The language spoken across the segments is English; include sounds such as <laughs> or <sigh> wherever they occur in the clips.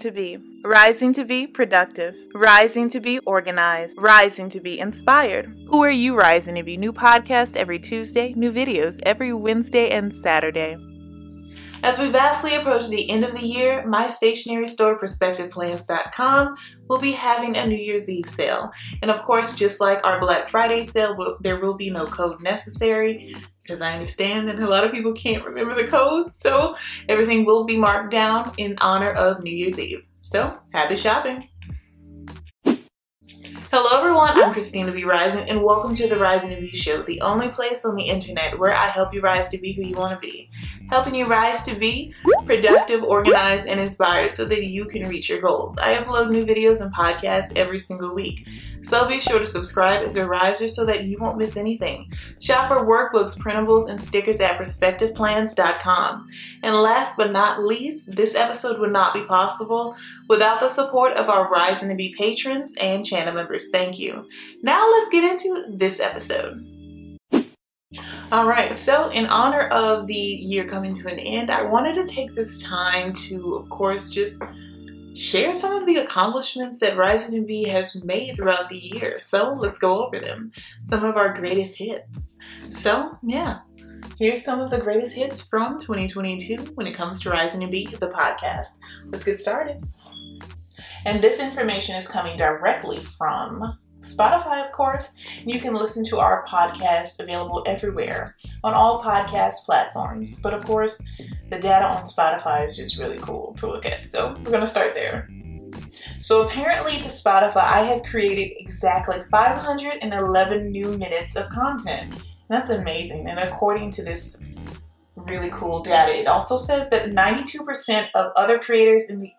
to be, rising to be productive, rising to be organized, rising to be inspired. Who are you rising to be? New podcast every Tuesday, new videos every Wednesday and Saturday. As we vastly approach the end of the year, my stationery store, PerspectivePlans.com, will be having a New Year's Eve sale. And of course, just like our Black Friday sale, there will be no code necessary because I understand that a lot of people can't remember the codes. So everything will be marked down in honor of New Year's Eve. So happy shopping! Hello everyone, I'm Christina B. Rising and welcome to the Rising to Be Show, the only place on the internet where I help you rise to be who you want to be. Helping you rise to be productive, organized, and inspired so that you can reach your goals. I upload new videos and podcasts every single week. So be sure to subscribe as a riser so that you won't miss anything. Shop for workbooks, printables, and stickers at perspectiveplans.com. And last but not least, this episode would not be possible without the support of our Rising to Be patrons and channel members. Thank you. Now let's get into this episode. All right, so in honor of the year coming to an end, I wanted to take this time to, of course, just share some of the accomplishments that Rising to Be has made throughout the year. So let's go over them. Some of our greatest hits. So, yeah, here's some of the greatest hits from 2022 when it comes to Rising to Be, the podcast. Let's get started. And this information is coming directly from Spotify, of course. You can listen to our podcast available everywhere on all podcast platforms. But of course, the data on Spotify is just really cool to look at. So we're going to start there. So apparently to Spotify, I have created exactly 511 new minutes of content. That's amazing. And according to this really cool data, it also says that 92% of other creators in the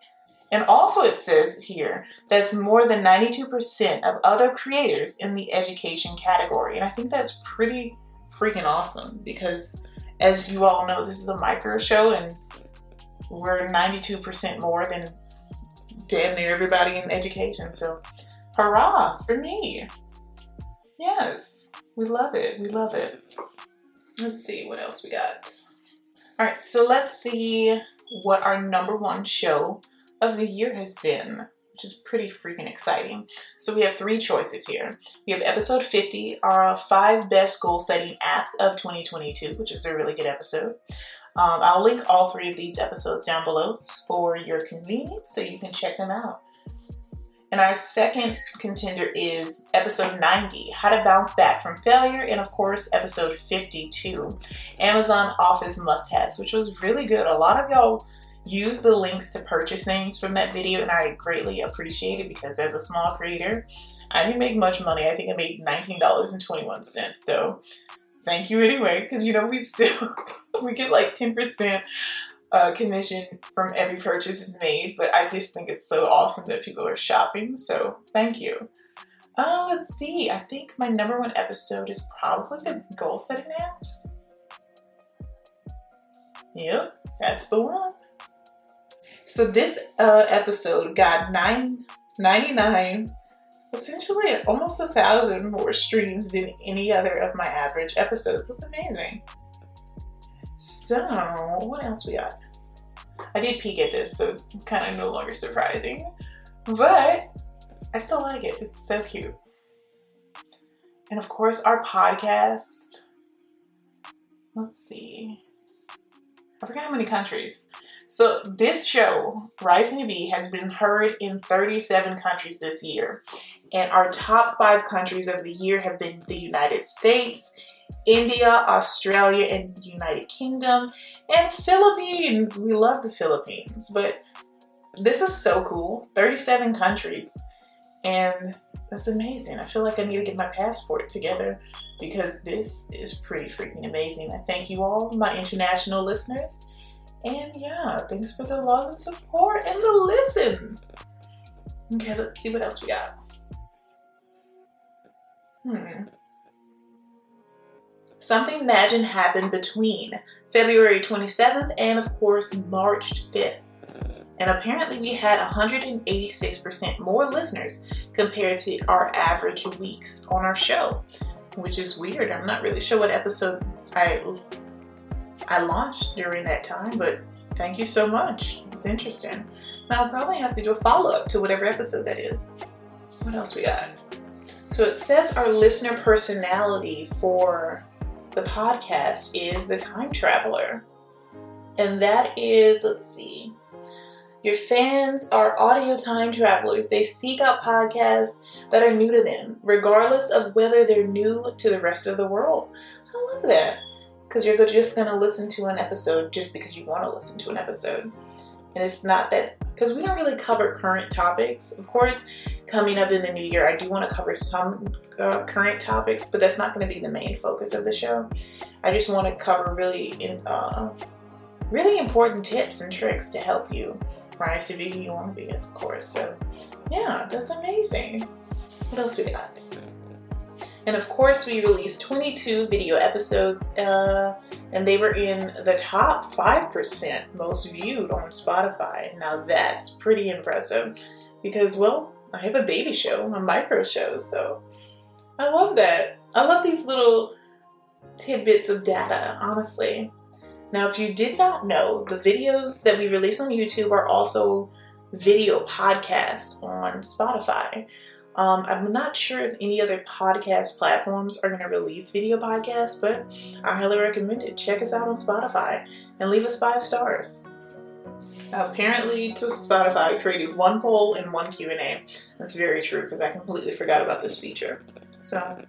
and also, it says here that's more than 92% of other creators in the education category. And I think that's pretty freaking awesome because, as you all know, this is a micro show and we're 92% more than damn near everybody in education. So, hurrah for me! Yes, we love it. We love it. Let's see what else we got. All right, so let's see what our number one show of the year has been, which is pretty freaking exciting. So we have three choices here. We have episode 50, our five best goal setting apps of 2022, which is a really good episode. Um, I'll link all three of these episodes down below for your convenience so you can check them out. And our second contender is episode 90, How to Bounce Back from Failure, and of course, episode 52, Amazon Office Must Haves, which was really good. A lot of y'all use the links to purchase things from that video and I greatly appreciate it because as a small creator, I didn't make much money. I think I made $19.21. So thank you anyway, because you know, we still, <laughs> we get like 10% uh, commission from every purchase is made, but I just think it's so awesome that people are shopping. So thank you. Uh, let's see. I think my number one episode is probably the goal setting apps. Yep, that's the one. So this uh, episode got nine ninety nine, essentially almost a thousand more streams than any other of my average episodes. It's amazing. So what else we got? I did peek at this, so it's kind of no longer surprising, but I still like it. It's so cute. And of course, our podcast. Let's see. I forget how many countries. So this show, Rising to Be, has been heard in 37 countries this year. And our top five countries of the year have been the United States, India, Australia, and United Kingdom, and Philippines. We love the Philippines, but this is so cool. 37 countries. And that's amazing. I feel like I need to get my passport together because this is pretty freaking amazing. I thank you all, my international listeners. And yeah, thanks for the love and support and the listens. Okay, let's see what else we got. Hmm. Something Imagine happened between February 27th and, of course, March 5th. And apparently, we had 186% more listeners compared to our average weeks on our show, which is weird. I'm not really sure what episode I I launched during that time, but thank you so much. It's interesting. And I'll probably have to do a follow up to whatever episode that is. What else we got? So it says our listener personality for the podcast is the time traveler. And that is, let's see, your fans are audio time travelers. They seek out podcasts that are new to them, regardless of whether they're new to the rest of the world. I love that. Because you're just going to listen to an episode just because you want to listen to an episode. And it's not that, because we don't really cover current topics. Of course, coming up in the new year, I do want to cover some uh, current topics, but that's not going to be the main focus of the show. I just want to cover really, in, uh, really important tips and tricks to help you rise to be who you want to be, of course. So, yeah, that's amazing. What else we got? And of course, we released 22 video episodes, uh, and they were in the top 5% most viewed on Spotify. Now, that's pretty impressive because, well, I have a baby show, a micro show, so I love that. I love these little tidbits of data, honestly. Now, if you did not know, the videos that we release on YouTube are also video podcasts on Spotify. Um, I'm not sure if any other podcast platforms are going to release video podcasts, but I highly recommend it. Check us out on Spotify and leave us five stars. Apparently, to Spotify created one poll and one Q&A. That's very true because I completely forgot about this feature. So,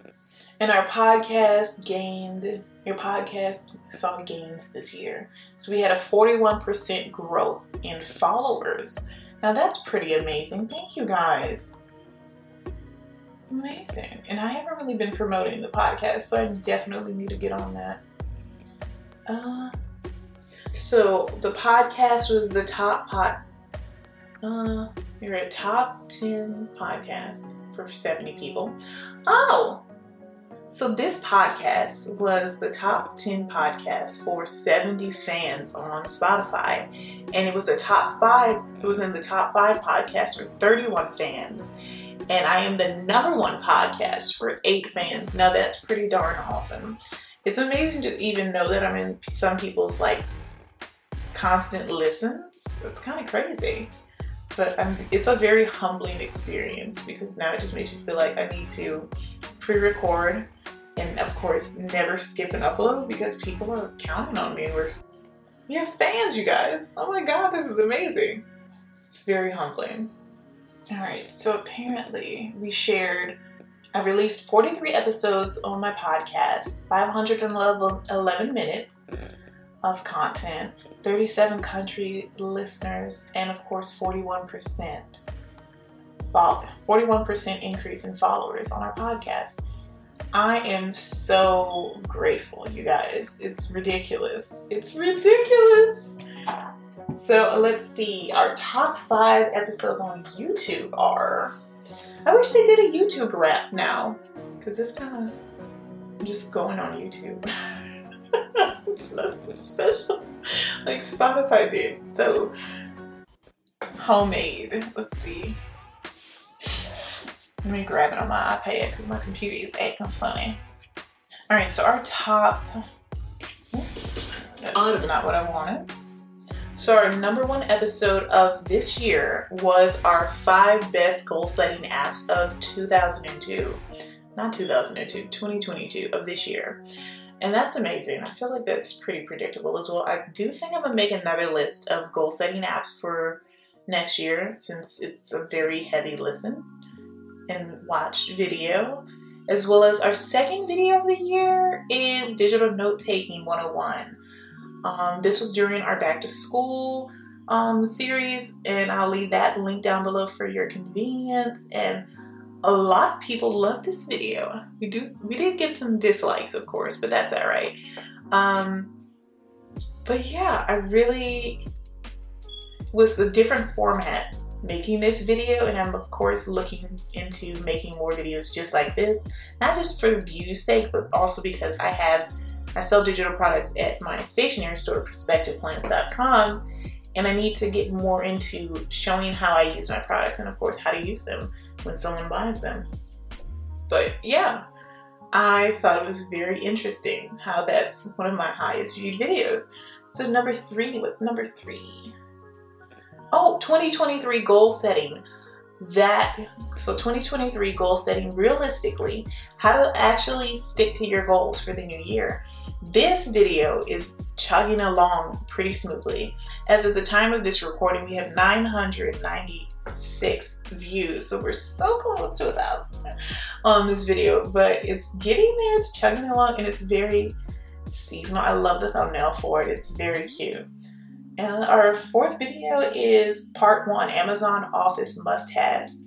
and our podcast gained, your podcast saw gains this year. So we had a 41% growth in followers. Now that's pretty amazing. Thank you guys. Amazing. And I haven't really been promoting the podcast, so I definitely need to get on that. Uh, so the podcast was the top pot. Uh, you're a top 10 podcast for 70 people. Oh, so this podcast was the top 10 podcast for 70 fans on Spotify. And it was a top five, it was in the top five podcast for 31 fans. And I am the number one podcast for eight fans. Now that's pretty darn awesome. It's amazing to even know that I'm in some people's like constant listens. It's kind of crazy but I'm, it's a very humbling experience because now it just makes you feel like I need to pre-record and of course never skip an upload because people are counting on me. We're we have fans, you guys. Oh my god, this is amazing. It's very humbling. All right, so apparently we shared. I released 43 episodes on my podcast, 511 minutes of content, 37 country listeners, and of course 41% 41% increase in followers on our podcast. I am so grateful, you guys. It's ridiculous. It's ridiculous. So let's see. Our top five episodes on YouTube are. I wish they did a YouTube wrap now, because this kind of just going on YouTube. <laughs> it's nothing special like Spotify did. So homemade. Let's see. Let me grab it on my iPad because my computer is acting funny. All right, so our top. That's not what I wanted. So our number one episode of this year was our five best goal setting apps of 2002. Not 2002, 2022 of this year. And that's amazing. I feel like that's pretty predictable as well. I do think I'm gonna make another list of goal setting apps for next year since it's a very heavy listen and watched video. As well as our second video of the year is Digital Note Taking 101. Um, this was during our back to school um, series, and I'll leave that link down below for your convenience. And a lot of people love this video. We do we did get some dislikes, of course, but that's all right. Um, but yeah, I really was a different format making this video, and I'm of course looking into making more videos just like this, not just for the view's sake, but also because I have I sell digital products at my stationery store, perspectiveplans.com, and I need to get more into showing how I use my products and of course how to use them when someone buys them. But yeah, I thought it was very interesting how that's one of my highest viewed videos. So number three, what's number three? Oh, 2023 goal setting. That so 2023 goal setting realistically, how to actually stick to your goals for the new year. This video is chugging along pretty smoothly. As of the time of this recording, we have 996 views. So we're so close to a thousand on this video, but it's getting there, it's chugging along, and it's very seasonal. I love the thumbnail for it. It's very cute. And our fourth video is part one, Amazon Office must-haves.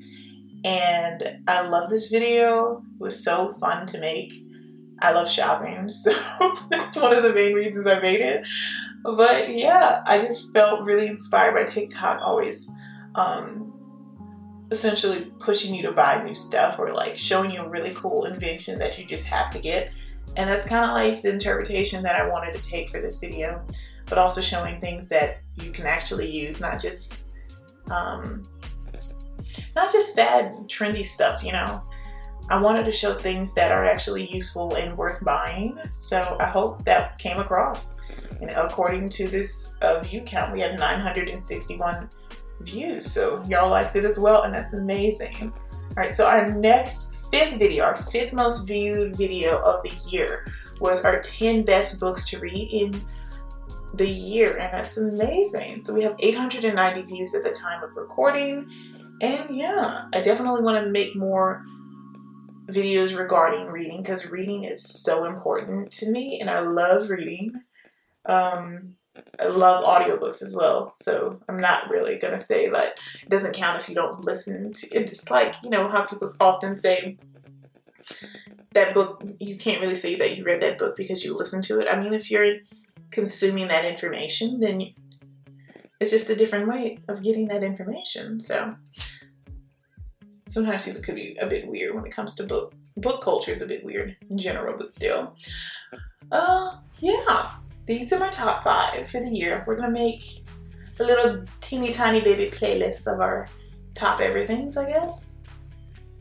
And I love this video. It was so fun to make. I love shopping, <laughs> so that's one of the main reasons I made it. But yeah, I just felt really inspired by TikTok always um, essentially pushing you to buy new stuff or like showing you a really cool invention that you just have to get. And that's kind of like the interpretation that I wanted to take for this video, but also showing things that you can actually use, not just um, not just bad trendy stuff, you know. I wanted to show things that are actually useful and worth buying. So I hope that came across. And according to this uh, view count, we had 961 views. So y'all liked it as well, and that's amazing. All right, so our next fifth video, our fifth most viewed video of the year was our 10 best books to read in the year, and that's amazing. So we have 890 views at the time of recording. And yeah, I definitely want to make more videos regarding reading because reading is so important to me and I love reading. Um, I love audiobooks as well, so I'm not really gonna say that it doesn't count if you don't listen to it. It's like, you know, how people often say that book, you can't really say that you read that book because you listened to it. I mean, if you're consuming that information, then you, it's just a different way of getting that information. So sometimes people could be a bit weird when it comes to book book culture is a bit weird in general, but still. Uh yeah. These are my top five for the year. We're gonna make a little teeny tiny baby playlist of our top everythings, I guess.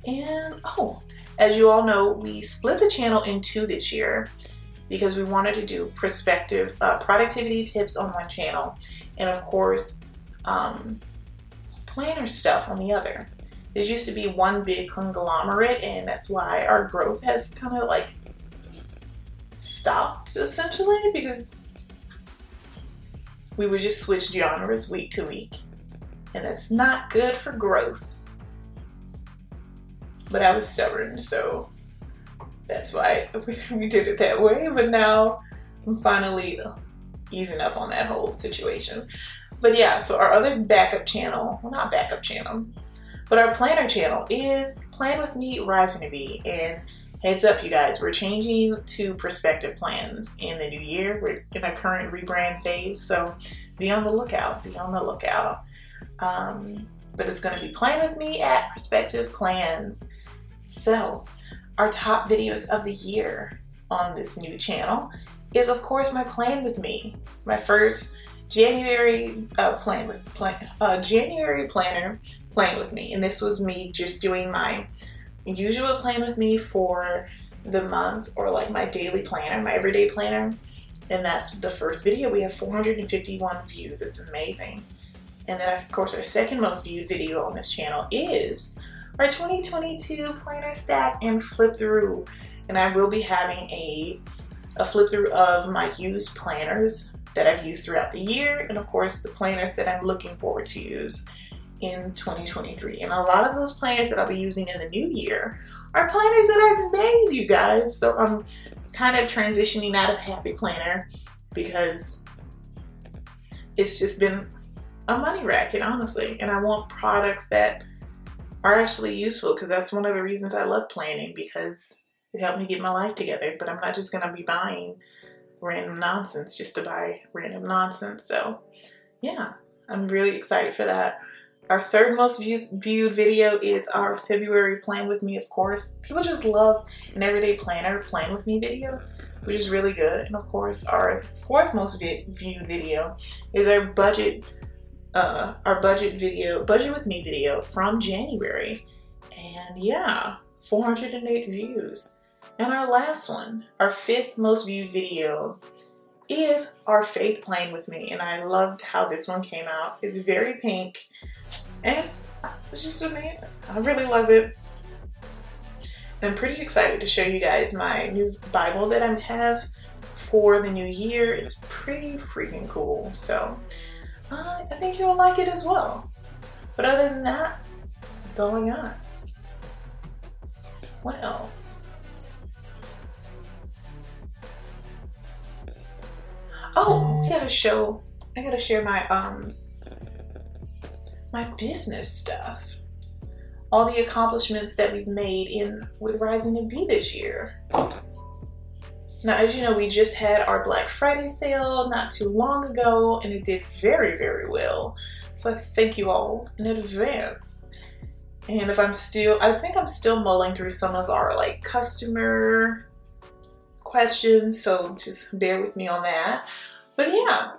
And oh, as you all know, we split the channel in two this year because we wanted to do perspective uh, productivity tips on one channel and of course um, planner stuff on the other. This used to be one big conglomerate, and that's why our growth has kind of like stopped essentially because we would just switch genres week to week, and that's not good for growth. But I was stubborn, so that's why <laughs> we did it that way. But now I'm finally easing up on that whole situation. But yeah, so our other backup channel, well, not backup channel, but our planner channel is Plan With Me Rising to Be. And heads up, you guys, we're changing to perspective plans in the new year. We're in a current rebrand phase, so be on the lookout. Be on the lookout. Um, but it's going to be Plan With Me at Perspective Plans. So, our top videos of the year on this new channel is, of course, my Plan With Me. My first January uh, plan with plan, uh, January planner plan with me. And this was me just doing my usual plan with me for the month or like my daily planner, my everyday planner. And that's the first video. We have 451 views. It's amazing. And then, of course, our second most viewed video on this channel is our 2022 planner stack and flip through. And I will be having a, a flip through of my used planners that I've used throughout the year. And of course, the planners that I'm looking forward to use in 2023. And a lot of those planners that I'll be using in the new year are planners that I've made, you guys. So I'm kind of transitioning out of Happy Planner because it's just been a money racket, honestly. And I want products that are actually useful because that's one of the reasons I love planning because it helped me get my life together. But I'm not just going to be buying random nonsense just to buy random nonsense. So, yeah, I'm really excited for that. Our third most views, viewed video is our February Plan With Me, of course. People just love an everyday planner plan with me video, which is really good. And of course, our fourth most viewed video is our budget, uh, our budget video, budget with me video from January. And yeah, 408 views. And our last one, our fifth most viewed video is our Faith Plan With Me. And I loved how this one came out. It's very pink and it's just amazing. I really love it. I'm pretty excited to show you guys my new Bible that I have for the new year. It's pretty freaking cool. So uh, I think you'll like it as well. But other than that, that's all I got. What else? Oh, I gotta show. I gotta share my um my business stuff. All the accomplishments that we've made in with Rising to Be this year. Now, as you know, we just had our Black Friday sale not too long ago, and it did very, very well. So I thank you all in advance. And if I'm still, I think I'm still mulling through some of our like customer questions, so just bear with me on that. But yeah,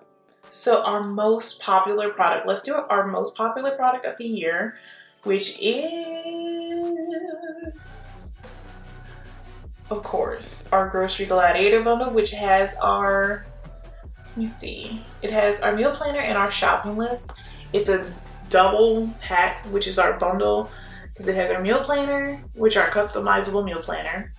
so our most popular product, let's do our most popular product of the year, which is, of course, our Grocery Gladiator bundle, which has our, let me see, it has our meal planner and our shopping list. It's a double pack, which is our bundle, because it has our meal planner, which are customizable meal planner.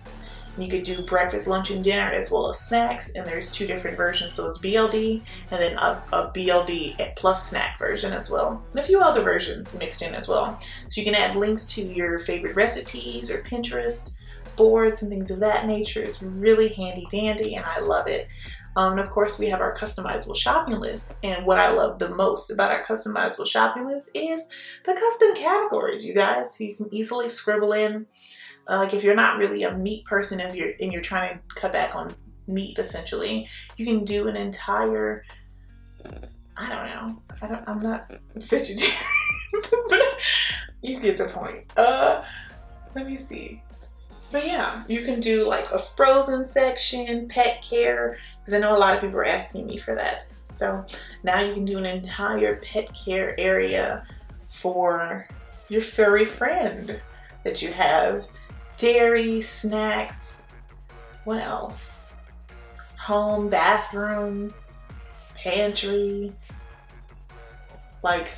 You could do breakfast, lunch, and dinner as well as snacks. And there's two different versions. So it's BLD and then a, a BLD plus snack version as well. And a few other versions mixed in as well. So you can add links to your favorite recipes or Pinterest boards and things of that nature. It's really handy dandy and I love it. Um, and of course, we have our customizable shopping list. And what I love the most about our customizable shopping list is the custom categories, you guys. So you can easily scribble in uh, like if you're not really a meat person if you're and you're trying to cut back on meat essentially, you can do an entire I don't know. I don't I'm not vegetarian. <laughs> but you get the point. Uh let me see. But yeah, you can do like a frozen section, pet care, because I know a lot of people are asking me for that. So now you can do an entire pet care area for your furry friend that you have dairy, snacks, what else? Home, bathroom, pantry. Like,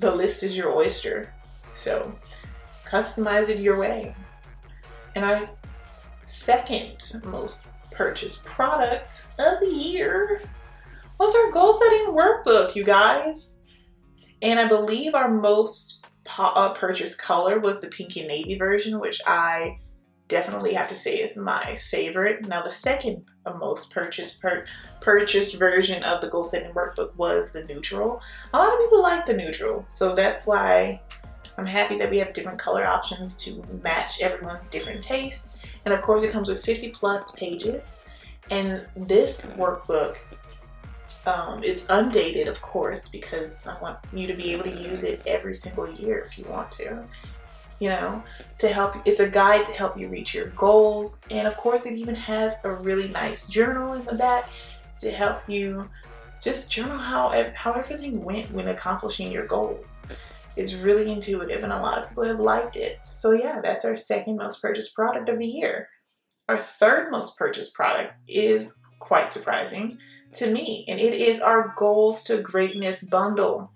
the list is your oyster. So, customize it your way. And our second most purchased product of the year was our goal setting workbook, you guys. And I believe our most uh, purchased color was the pinky navy version, which I definitely have to say is my favorite. Now, the second most purchased per purchased version of the goal setting workbook was the neutral. A lot of people like the neutral, so that's why I'm happy that we have different color options to match everyone's different taste. And of course, it comes with 50 plus pages. And this workbook um, it's undated, of course, because I want you to be able to use it every single year if you want to you know, to help. It's a guide to help you reach your goals. And of course, it even has a really nice journal in the back to help you just journal how, how everything went when accomplishing your goals. It's really intuitive and a lot of people have liked it. So yeah, that's our second most purchased product of the year. Our third most purchased product is quite surprising to me, and it is our Goals to Greatness bundle.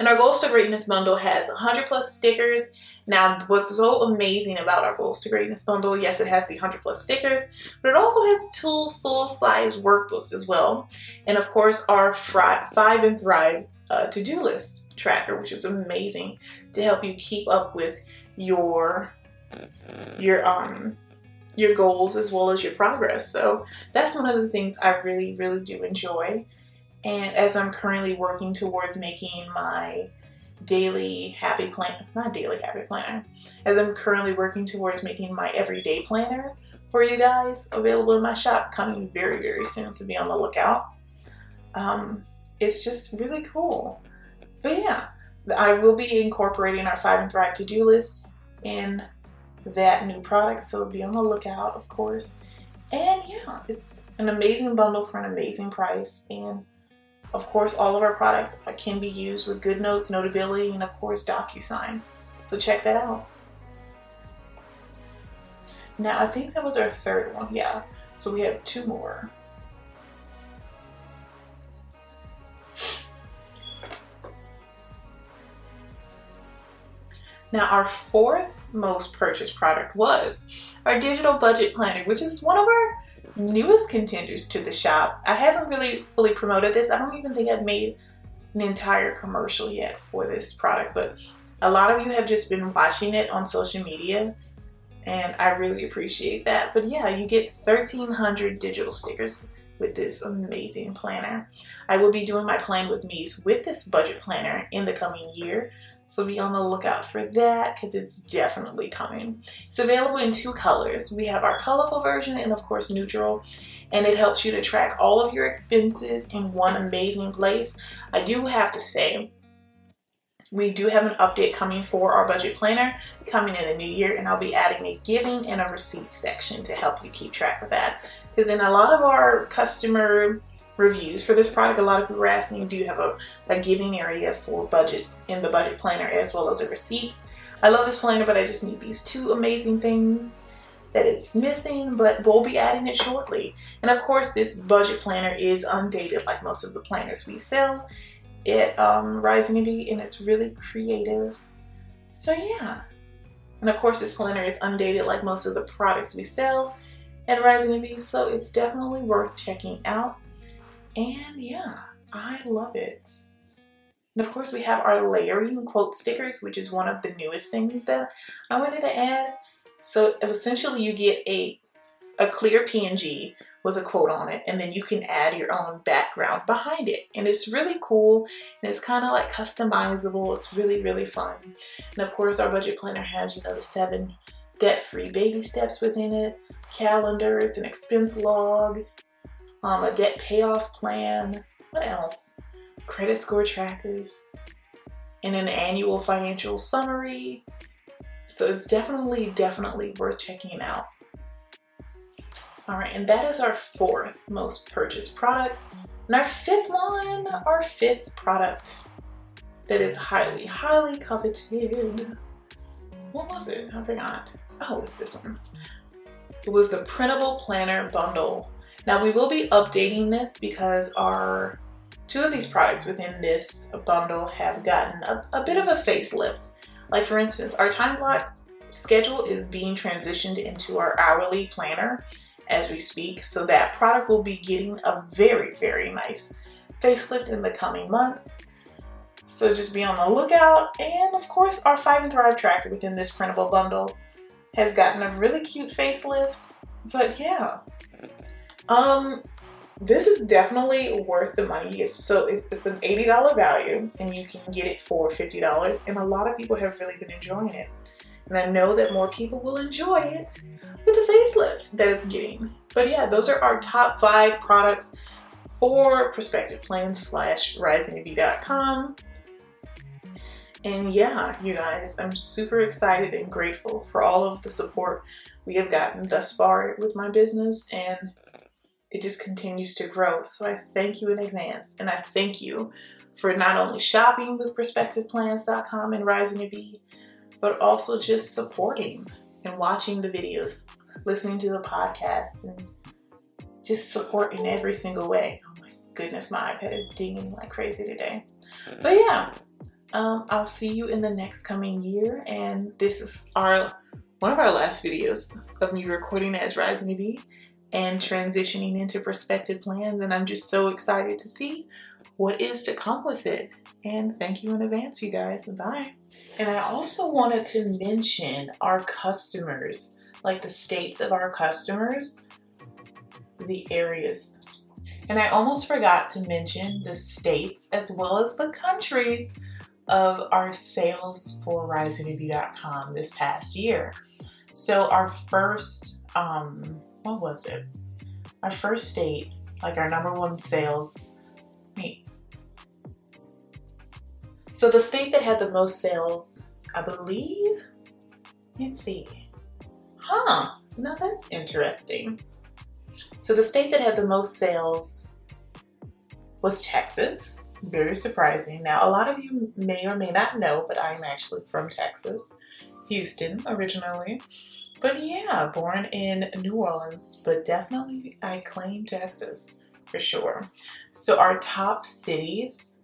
And our Goals to Greatness bundle has 100 plus stickers now, what's so amazing about our Goals to Greatness bundle, yes, it has the 100 plus stickers, but it also has two full-size workbooks as well. And of course, our Five and Thrive uh, to-do list tracker, which is amazing to help you keep up with your your um your goals as well as your progress. So that's one of the things I really, really do enjoy. And as I'm currently working towards making my daily happy plan, not daily happy planner, as I'm currently working towards making my everyday planner for you guys available in my shop coming very, very soon, so be on the lookout. Um, it's just really cool. But yeah, I will be incorporating our Five and Thrive to-do list in that new product, so be on the lookout, of course. And yeah, it's an amazing bundle for an amazing price, and of course, all of our products can be used with GoodNotes, Notability, and of course, DocuSign. So check that out. Now, I think that was our third one. Yeah. So we have two more. Now, our fourth most purchased product was our digital budget planner, which is one of our newest contenders to the shop. I haven't really fully promoted this. I don't even think I've made an entire commercial yet for this product, but a lot of you have just been watching it on social media and I really appreciate that. But yeah, you get 1300 digital stickers with this amazing planner. I will be doing my plan with me's with this budget planner in the coming year. So be on the lookout for that because it's definitely coming. It's available in two colors. We have our colorful version and of course neutral. And it helps you to track all of your expenses in one amazing place. I do have to say, we do have an update coming for our budget planner coming in the new year and I'll be adding a giving and a receipt section to help you keep track of that. Because in a lot of our customer reviews for this product, a lot of people are asking, do you have a, a giving area for budget in the budget planner as well as the receipts? I love this planner, but I just need these two amazing things that it's missing, but we'll be adding it shortly. And of course, this budget planner is undated like most of the planners we sell it um, Rising Be, and it's really creative. So yeah. And of course, this planner is undated like most of the products we sell at Rising Be, so it's definitely worth checking out. And yeah, I love it. And of course, we have our layering quote stickers, which is one of the newest things that I wanted to add. So essentially, you get a a clear PNG with a quote on it and then you can add your own background behind it and it's really cool and it's kind of like customizable it's really really fun and of course our budget planner has you know the seven debt-free baby steps within it calendars an expense log um, a debt payoff plan what else credit score trackers and an annual financial summary so it's definitely definitely worth checking out all right, and that is our fourth most purchased product. And our fifth one, our fifth product that is highly, highly coveted. What was it? I forgot. Oh, it's this one. It was the printable planner bundle. Now we will be updating this because our two of these products within this bundle have gotten a, a bit of a facelift. Like for instance, our time block schedule is being transitioned into our hourly planner as we speak. So that product will be getting a very, very nice facelift in the coming months. So just be on the lookout. And of course, our 5 and Thrive tracker within this printable bundle has gotten a really cute facelift. But yeah, um, this is definitely worth the money. So it's an $80 value and you can get it for $50. And a lot of people have really been enjoying it. And I know that more people will enjoy it with the facelift that it's getting. But yeah, those are our top five products for Perspective Plans slash risingtobe.com. And yeah, you guys, I'm super excited and grateful for all of the support we have gotten thus far with my business and it just continues to grow. So I thank you in advance and I thank you for not only shopping with perspectiveplans.com and Rising to Be, but also just supporting and watching the videos, listening to the podcast, and just support in every single way. Oh my goodness, my iPad is dinging like crazy today. But yeah, um, I'll see you in the next coming year, and this is our one of our last videos of me recording as Rising to Be and transitioning into prospective plans, and I'm just so excited to see what is to come with it. And thank you in advance, you guys. Bye. And I also wanted to mention our customers, like the states of our customers, the areas. And I almost forgot to mention the states as well as the countries of our sales for risingtobe.com this past year. So our first, um, what was it? Our first state, like our number one sales, wait, so the state that had the most sales, I believe, let's see. Huh, now that's interesting. So the state that had the most sales was Texas. Very surprising. Now, a lot of you may or may not know, but I'm actually from Texas, Houston originally. But yeah, born in New Orleans, but definitely I claim Texas for sure. So our top cities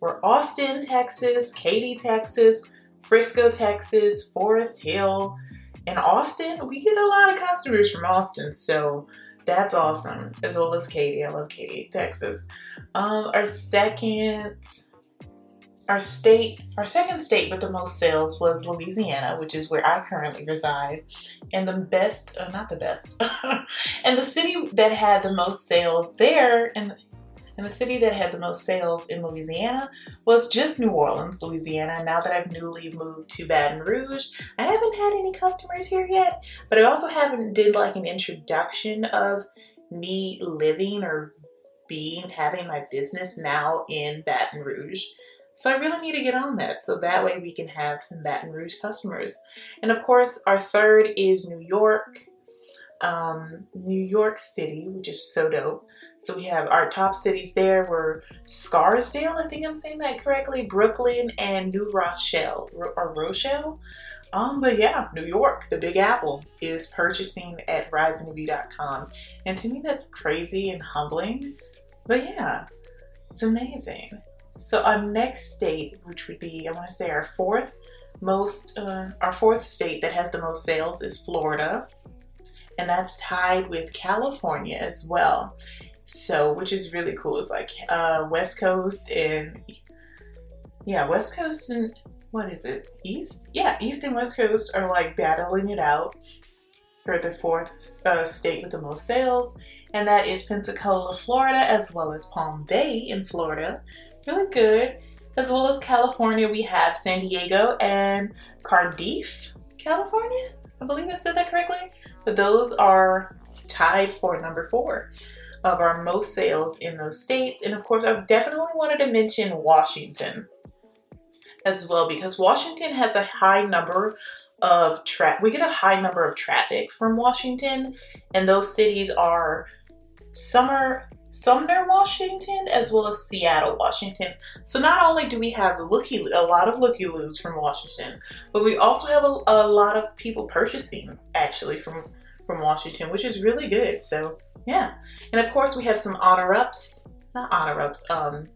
were Austin, Texas, Katy, Texas, Frisco, Texas, Forest Hill, and Austin. We get a lot of customers from Austin, so that's awesome. As well as Katy. I love Katy, Texas. Um, our second our state, our second state with the most sales was Louisiana, which is where I currently reside. And the best, uh, not the best, <laughs> and the city that had the most sales there, and and the city that had the most sales in Louisiana was just New Orleans, Louisiana. Now that I've newly moved to Baton Rouge, I haven't had any customers here yet, but I also haven't did like an introduction of me living or being having my business now in Baton Rouge. So I really need to get on that so that way we can have some Baton Rouge customers. And of course, our third is New York, um, New York City, which is so dope. So we have our top cities there were Scarsdale, I think I'm saying that correctly, Brooklyn, and New Rochelle or Rochelle. Um, but yeah, New York, the Big Apple, is purchasing at risingtobe.com. And to me, that's crazy and humbling. But yeah, it's amazing. So our next state, which would be, I want to say our fourth most, uh, our fourth state that has the most sales is Florida. And that's tied with California as well. So, which is really cool. It's like uh, West Coast and, yeah, West Coast and, what is it? East? Yeah, East and West Coast are like battling it out for the fourth uh, state with the most sales. And that is Pensacola, Florida, as well as Palm Bay in Florida really good. As well as California, we have San Diego and Cardiff, California. I believe I said that correctly. But those are tied for number four of our most sales in those states. And of course, I definitely wanted to mention Washington as well because Washington has a high number of traffic. We get a high number of traffic from Washington, and those cities are Summer Sumner, Washington, as well as Seattle, Washington. So not only do we have looky a lot of looky loos from Washington, but we also have a, a lot of people purchasing actually from from Washington, which is really good. So yeah, and of course we have some honor ups, not honor ups, um,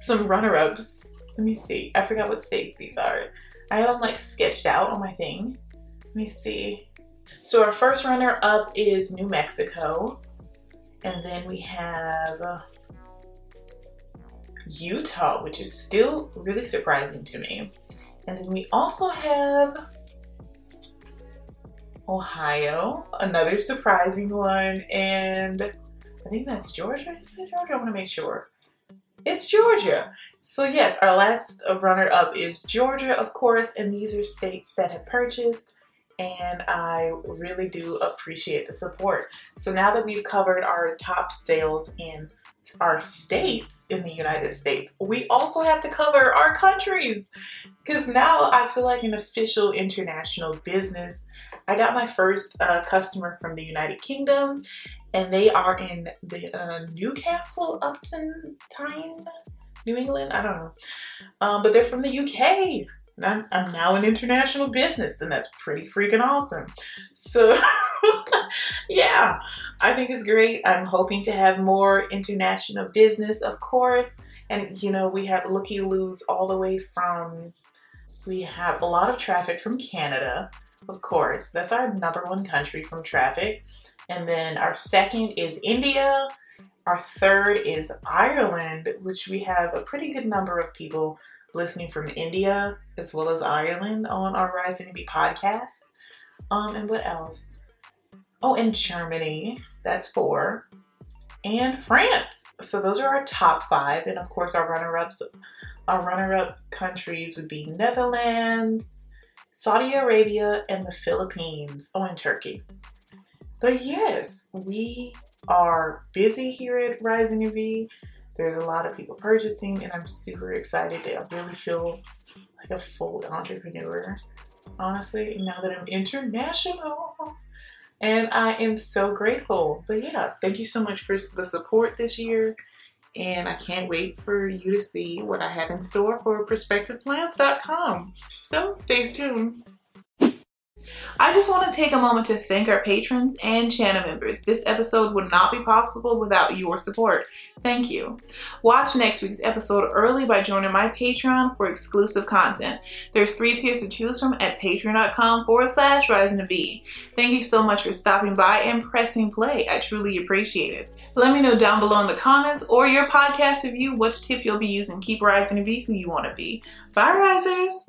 some runner ups. Let me see. I forgot what states these are. I have them like sketched out on my thing. Let me see. So our first runner up is New Mexico. And then we have uh, Utah, which is still really surprising to me. And then we also have Ohio, another surprising one. And I think that's Georgia. Is it Georgia? I want to make sure. It's Georgia. So, yes, our last runner up is Georgia, of course, and these are states that have purchased and I really do appreciate the support. So now that we've covered our top sales in our states in the United States, we also have to cover our countries because now I feel like an official international business. I got my first uh, customer from the United Kingdom and they are in the uh, Newcastle upon Tyne, New England. I don't know. Um, but they're from the UK. I'm, I'm now an international business, and that's pretty freaking awesome. So, <laughs> yeah, I think it's great. I'm hoping to have more international business, of course. And, you know, we have looky loos all the way from, we have a lot of traffic from Canada, of course. That's our number one country from traffic. And then our second is India. Our third is Ireland, which we have a pretty good number of people listening from India as well as Ireland on our Rising to Be podcast. Um, and what else? Oh, and Germany. That's four. And France. So those are our top five. And of course, our runner ups, our runner up countries would be Netherlands, Saudi Arabia, and the Philippines. Oh, and Turkey. But yes, we are busy here at Rising to Be. There's a lot of people purchasing, and I'm super excited. I really feel like a full entrepreneur, honestly, now that I'm international. And I am so grateful. But yeah, thank you so much for the support this year. And I can't wait for you to see what I have in store for perspectiveplans.com. So stay tuned. I just want to take a moment to thank our patrons and channel members. This episode would not be possible without your support. Thank you. Watch next week's episode early by joining my Patreon for exclusive content. There's three tiers to choose from at patreon.com forward slash rising to be. Thank you so much for stopping by and pressing play. I truly appreciate it. Let me know down below in the comments or your podcast review which tip you'll be using. Keep rising to be who you want to be. Bye, risers!